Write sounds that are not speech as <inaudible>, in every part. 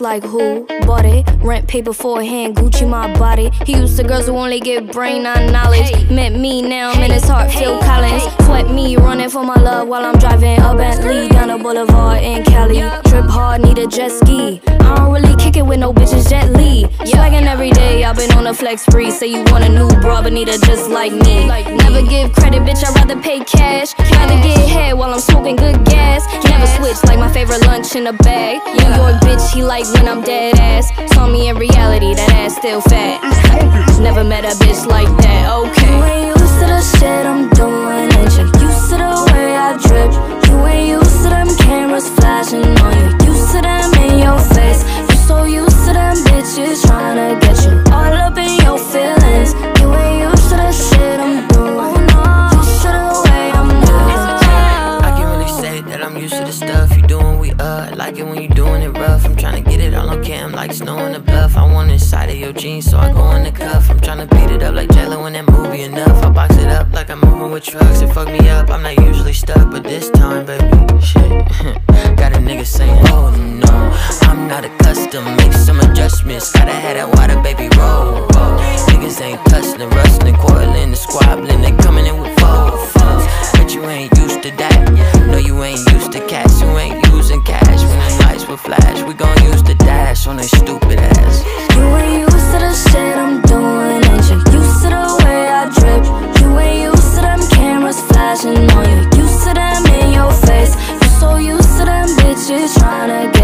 Like who bought it? Rent pay beforehand, Gucci my body. He used to girls who only get brain, not knowledge. Hey. Met me now, I'm in his heart, Phil Collins. Sweat me, running for my love while I'm driving a Bentley down the boulevard in Cali. Trip hard, need a jet ski. I don't really kick it with no bitches, Jet Li. Swaggin' every day, I've been on a flex spree. Say you want a new bra, but need a just like me. Never give credit, bitch, I'd rather pay cash. Rather get head while I'm smoking good gas. Never switch like my favorite lunch in a bag. New York bitch, he like when I'm dead ass. Saw me in reality, that ass still fat. Never met a bitch like that, okay. You ain't used to the shit I'm doing, and you to the way I drip. You ain't used to them cameras flashing on you. Used to them in your face. You so used to them bitches trying to get you all up in your feelings. You ain't used to the shit I'm doing. Used to the way I'm moving. I can really say that I'm used to the stuff you doing. We uh, like it when you doing it rough. I'm trying to get it all on cam like snow in the. I inside of your jeans, so I go in the cuff. I'm trying to beat it up like Jello in that movie enough. I box it up like I'm moving with trucks. It fuck me up. I'm not usually stuck, but this time, baby, shit. <laughs> Got a nigga saying, oh no, I'm not accustomed. Make some adjustments. Gotta have that water, baby, roll. roll. Niggas ain't tussling, rustling, quarreling, and squabbling. They coming in with four foes. You ain't used to that. No, you ain't used to cash. You ain't using cash. When the lights will flash, we gon' use the dash on they stupid ass. You ain't used to the shit I'm doing, and you used to the way I drip. You ain't used to them cameras flashing on you. Used to them in your face. You so used to them bitches trying to get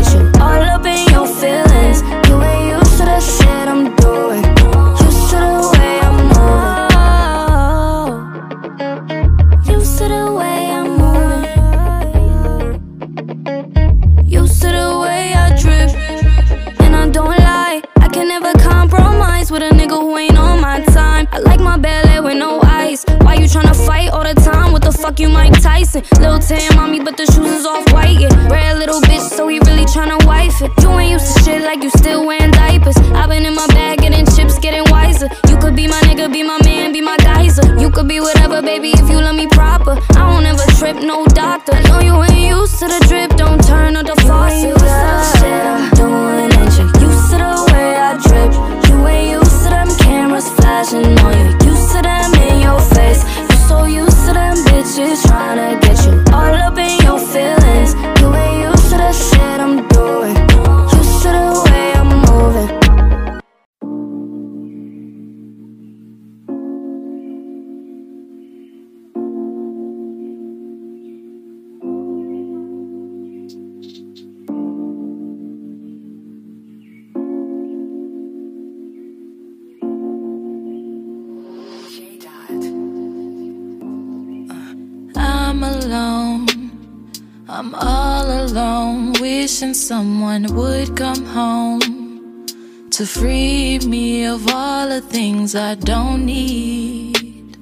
someone would come home to free me of all the things I don't need.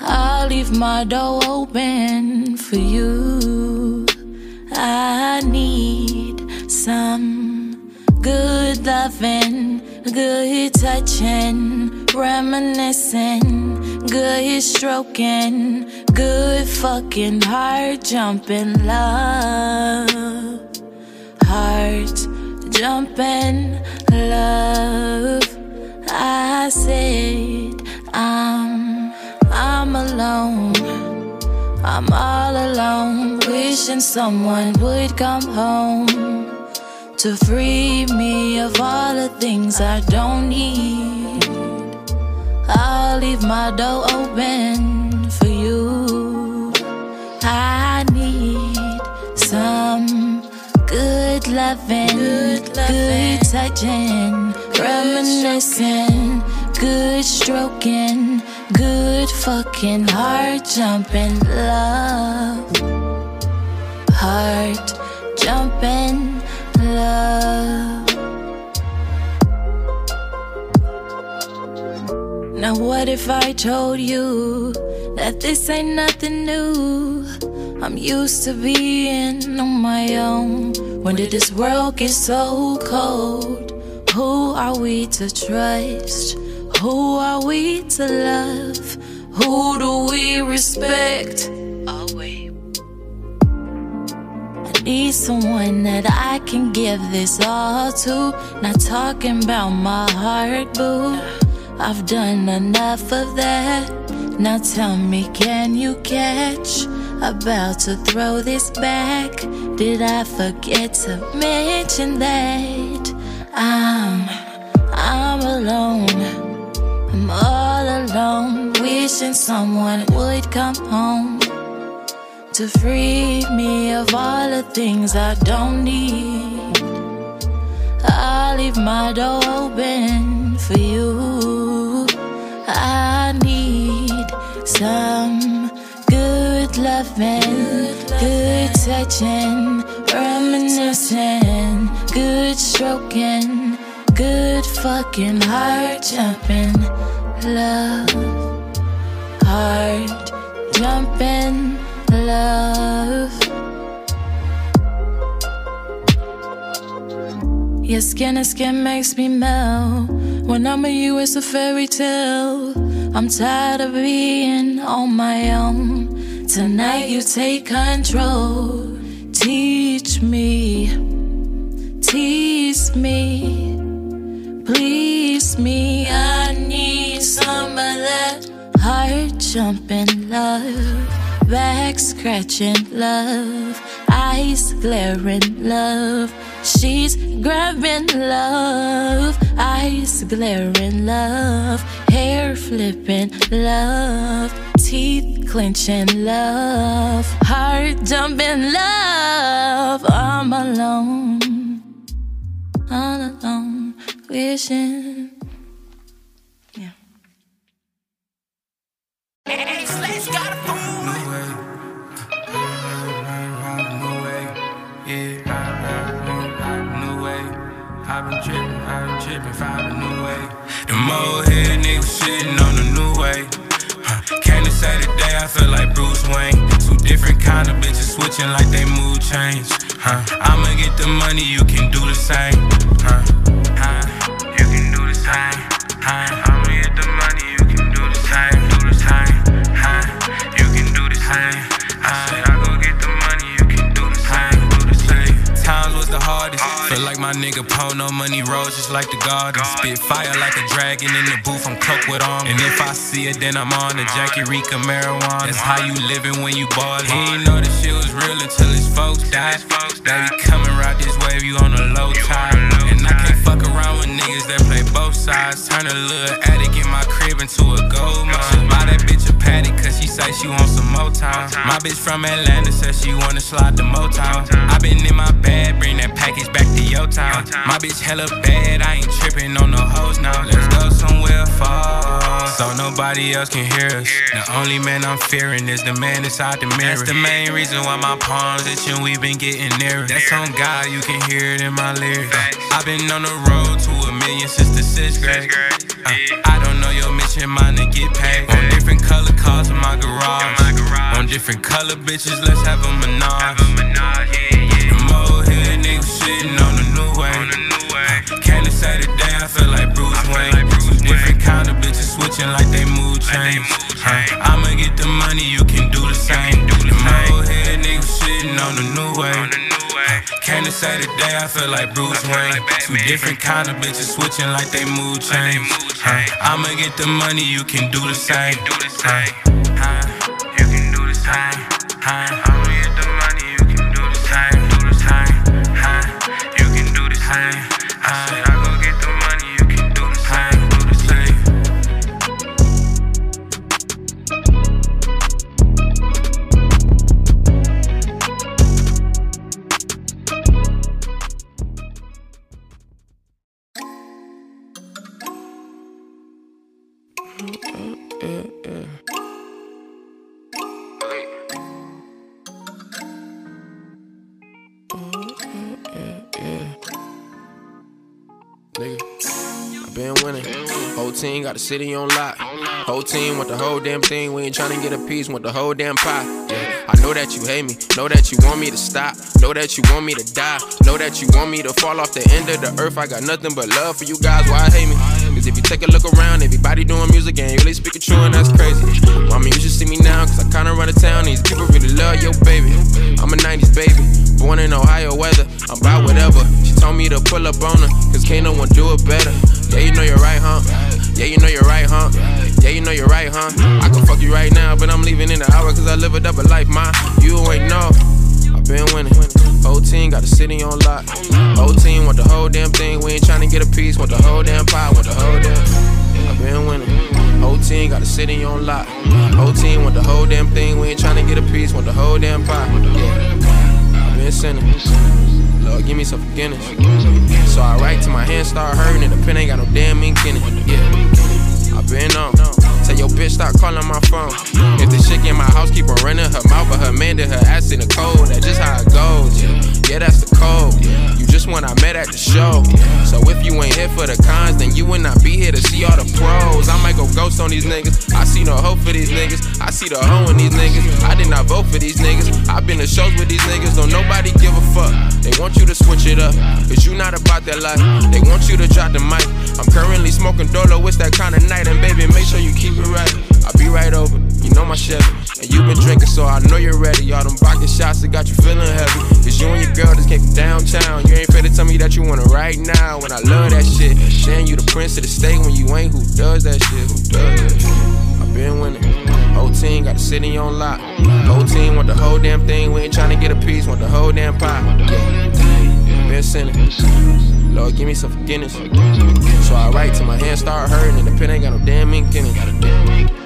I'll leave my door open for you. I need some good loving, good touching, reminiscing, good stroking, good fucking heart jumping love. Heart jumping love. I said I'm I'm alone. I'm all alone, wishing someone would come home to free me of all the things I don't need. I'll leave my door open for you. I need some good loving, good, touching, reminiscing, good stroking, good fucking heart jumping love. Heart jumping love. Now, what if I told you that this ain't nothing new? I'm used to being on my own. When did this world get so cold? Who are we to trust? Who are we to love? Who do we respect? I need someone that I can give this all to. Not talking about my heart, boo. I've done enough of that. Now tell me, can you catch? About to throw this back. Did I forget to mention that I'm I'm alone? I'm all alone, wishing someone would come home to free me of all the things I don't need. I'll leave my door open for you. I need some loving, good touching, reminiscing, good stroking, good fucking heart jumping, love, heart jumping, love. Your skin to skin makes me melt. When I'm with you, it's a fairy tale. I'm tired of being on my own. Tonight, you take control. Teach me, tease me, please me. I need some of that heart jumping love, back scratching love, eyes glaring love. She's grabbing love, eyes glaring love, hair flipping love, teeth clenching love, heart jumping love. I'm alone, all alone, wishing. Like they mood change. Huh. I'ma get the money, you can do the same. Huh. Huh. You can do the same. Huh. Times was the hardest. Feel like my nigga Poe, no money rolls just like the garden. Spit fire like a dragon in the booth, I'm cloaked with armor. And if I see it, then I'm on the Jackie Rika marijuana. That's how you living when you ballin'. He ain't know the shit was real until his folks died. Baby coming right this wave, you on a low tide. And I can't fuck around with niggas that play both sides. Turn a little attic in my crib into a gold mine. Cause she say she want some more time. My bitch from Atlanta says she wanna slide the Motown. I been in my bag, bring that package back to your town. My bitch hella bad, I ain't tripping on no hoes now. Let's go somewhere far, so nobody else can hear us. The only man I'm fearing is the man inside the mirror. That's the main reason why my palms itching, we been getting nearer. That's on God, you can hear it in my lyrics. I've been on the road to a million since the sixth grade. Uh, I don't your mine get paid. On different color cars in my garage. On different color bitches, let's have a menage. Them old head niggas shitting on the new way. Came to say today, I feel like Bruce Wayne. Different kind of bitches switching like they mood change. Huh. I'ma get the money, you can do the same. Them old head niggas shitting on the new way. Came to say today, I feel like Bruce Wayne. Two different kind of bitches switching like they mood change. I'ma get the money, you can do the same. You can do the same. I been winning. Whole team got the city on lock. Whole team want the whole damn thing. We ain't tryna get a piece, want the whole damn pie. Yeah. I know that you hate me, know that you want me to stop, know that you want me to die, know that you want me to fall off the end of the earth. I got nothing but love for you guys. Why hate me? Cause if you take a look around, everybody doing music and really speaking true, and that's crazy. Mommy, you should see me now, cause I kinda run the town. These people really love your baby. I'm a 90s baby, born in Ohio weather. I'm about whatever. She told me to pull up on her, cause can't no one do it better. Yeah, you know you're right, huh? Yeah, you know you're right, huh? Yeah, you know you're right, huh? I can fuck you right now, but I'm leaving in an hour, cause I live a double life, ma. You ain't know. I've been winning. Whole team got the city on lock. Whole team want the whole damn thing. We ain't trying to get a piece. Want the whole damn pie. Want the whole damn. I've been winning. Whole team got the city on lock. Whole team want the whole damn thing. We ain't trying to get a piece. Want the whole damn pie. Yeah. I've been sinning. Lord, give me some forgiveness. So I write till my hands start hurting and the pen ain't got no damn ink in it. Yeah. I've been on. Tell your bitch stop calling my phone. If the chick in my house keep on running her mouth, but her man did her ass in the cold. That's just how it goes. Yeah, that's the code. You just when I met at the show. So if you ain't here for the cons, then you would not be here to see all the pros. I might go ghost on these niggas. I see no hope for these niggas. I see the hoe in these niggas. I did not vote for these niggas. I've been to shows with these niggas. Don't nobody give a fuck. They want you to switch it up. Cause you not about that life. They want you to drop the mic. I'm currently smoking Dolo. It's that kind of night. And baby, make sure you keep it right. I'll be right over. You know my Chevy. And you been drinking, so I know you're ready. All them vodka shots that got you feeling heavy. Cause you and your girl just came from downtown. You ain't to tell me that you want it right now. When I love that shit. Saying you the prince of the state when you ain't. Who does that shit? Who does shit? I've been winning. Whole team got the city on lock. Whole team want the whole damn thing. We ain't trying to get a piece. Want the whole damn pie. Yeah. Been sinning. Lord, give me some forgiveness. So I write till my hands start hurting and the pen ain't got no damn ink in it.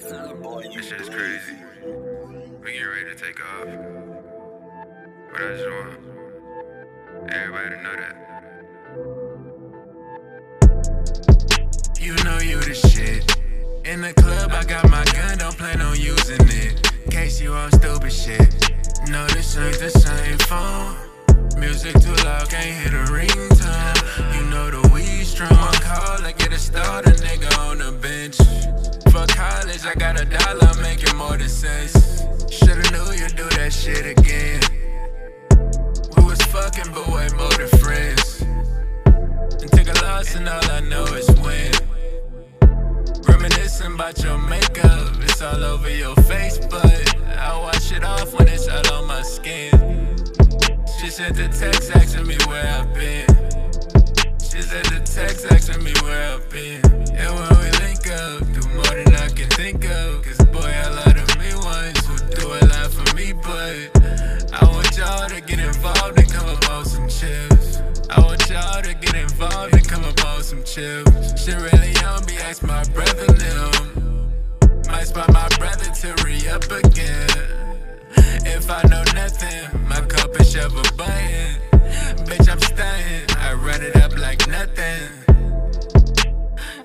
this shit crazy. We getting ready to take off. But I just want everybody to know that. You know you the shit. In the club, I got my gun, don't plan on using it. Case you on stupid shit. No, this ain't the same phone. Music too loud, can't hear the ringtone. You know the weed strong. One Call and get a starter, nigga on the bench. For college, I got a dollar, making more than sense. Shoulda knew you'd do that shit again. We was fucking, but way more than friends. And take a loss, and all I know is win. Reminiscing about your makeup, it's all over your face, but I wash it off when it's out on my skin. She sent the text asking me where I've been. She sent the text asking me where I've been. And when we up, do more than I can think of. Cause boy, a lot of me ones who do a lot for me, but I want y'all to get involved and come up on some chips. I want y'all to get chill. Shit really on me, ask my brother them. Might spot my brother to re up again. If I know nothing, my cup is shovel button. Bitch, I'm stunting. I run it up like nothing.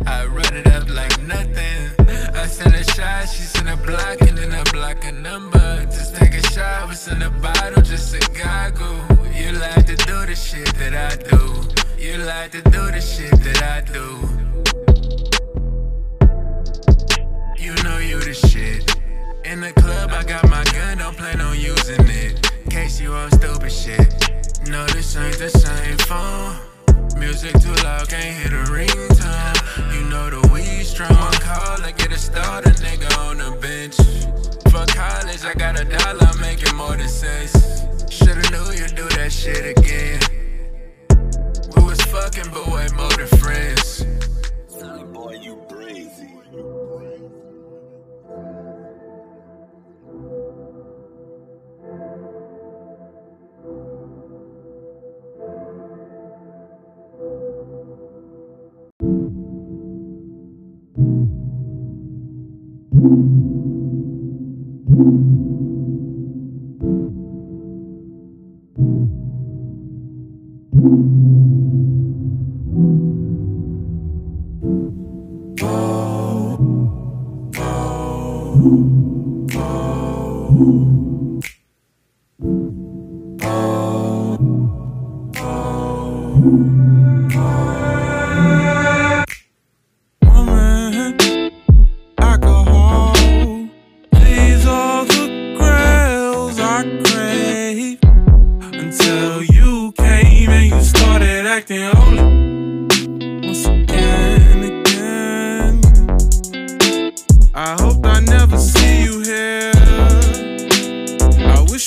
I run it up like nothing. I send a shot, she send a block, and then I block a number. Just take a shot, what's in the bottle? Just a goggle. You like to do the shit that I do. You like to do the shit that I do. You know you the shit. In the club, I got my gun, don't plan on using it. In case you on stupid shit. No, this ain't the same phone. Music too loud, can't hear the ringtone. You know the weed strong. One Call and get a starter, nigga on the bench. For college, I got a dollar, making more than sense. Shoulda knew you'd do that shit again. We was fucking, but way more than friends. Thank you.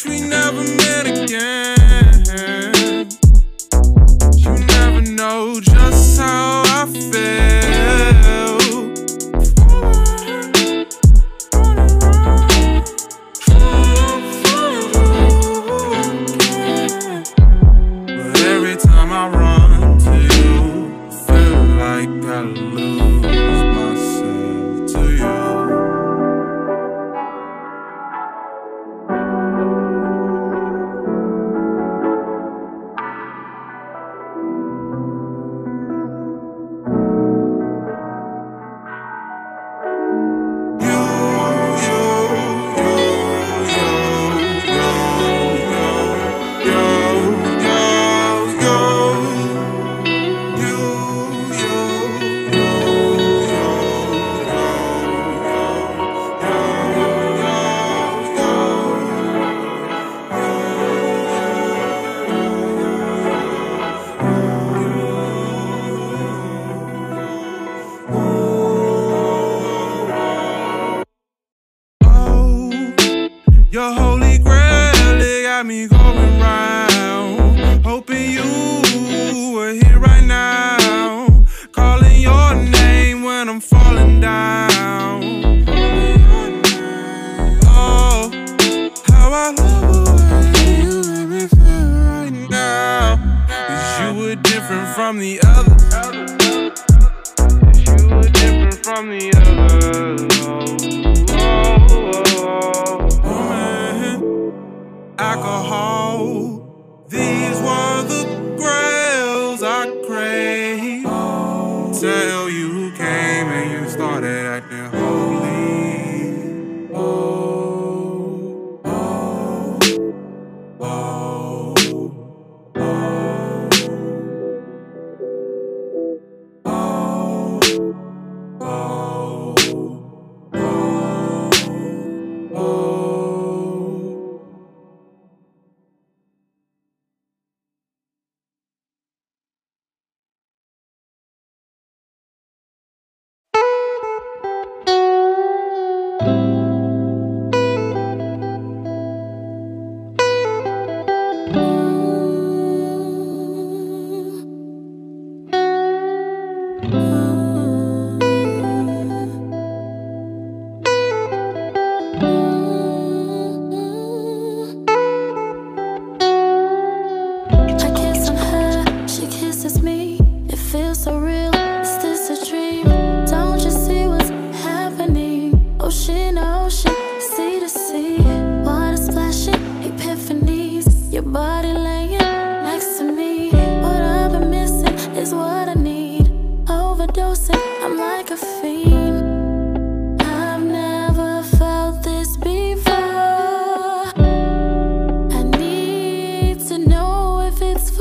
Wish we never from the others.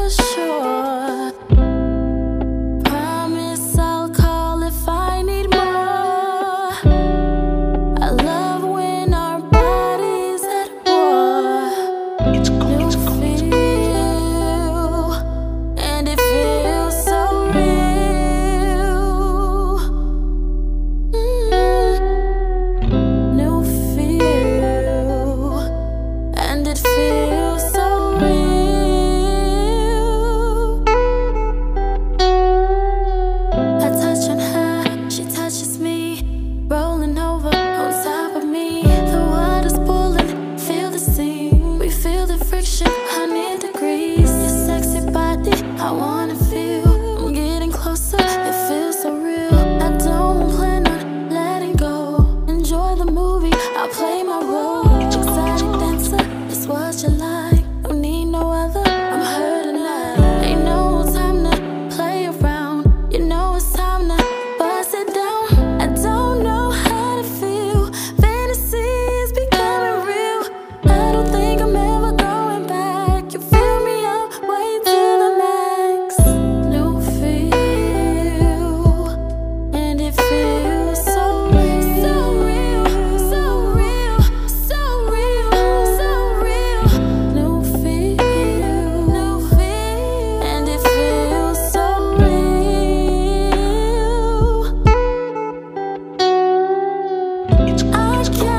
shore Let's go.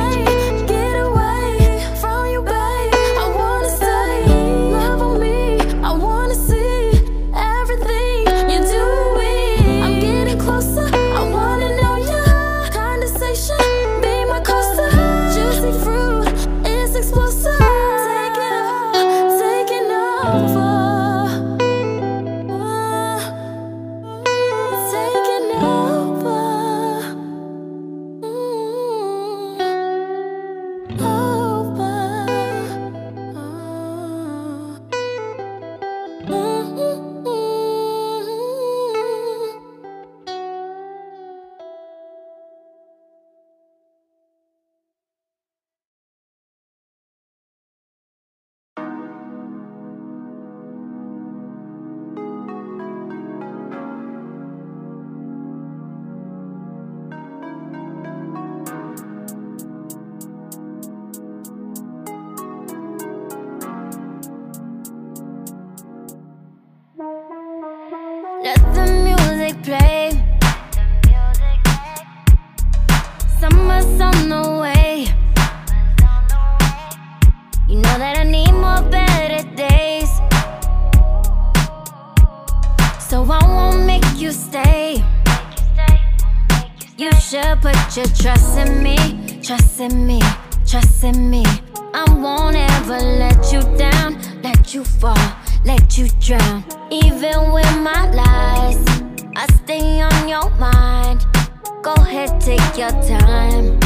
your time.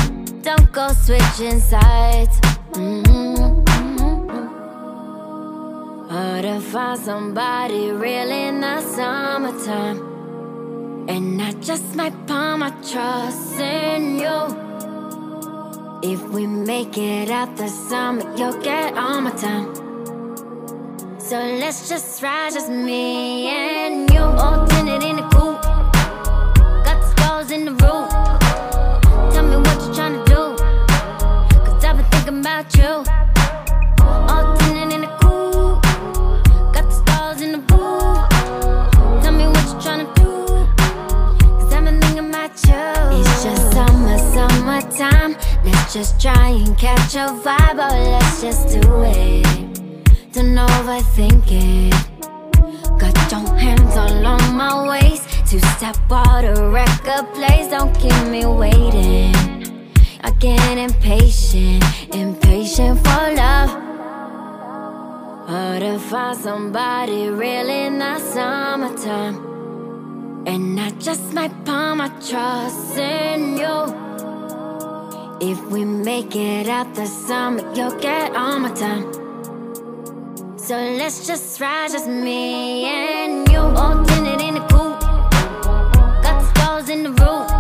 Don't go switching sides. Mm-hmm. Hard to find somebody real in the summertime. And I just might put my trust in you. If we make it out the summer, you'll get all my time. So let's just try just me and you. All tinted in the coupe, got stars in the roof. about you. All tinted in the cool, got the stars in the. Tell me what you do, cause I've about you. It's just summer, summertime. Let's just try and catch a vibe, oh, let's just do it. Don't overthink it. Got your hands all on my waist. Two step water record place. don't keep me waiting getting impatient, impatient for love. Hard to find somebody really not summertime. And I just might put my trust in you. If we make it out the summer, you'll get all my time. So let's just ride, just me and you. All tinted in the coupe, got the stars in the roof.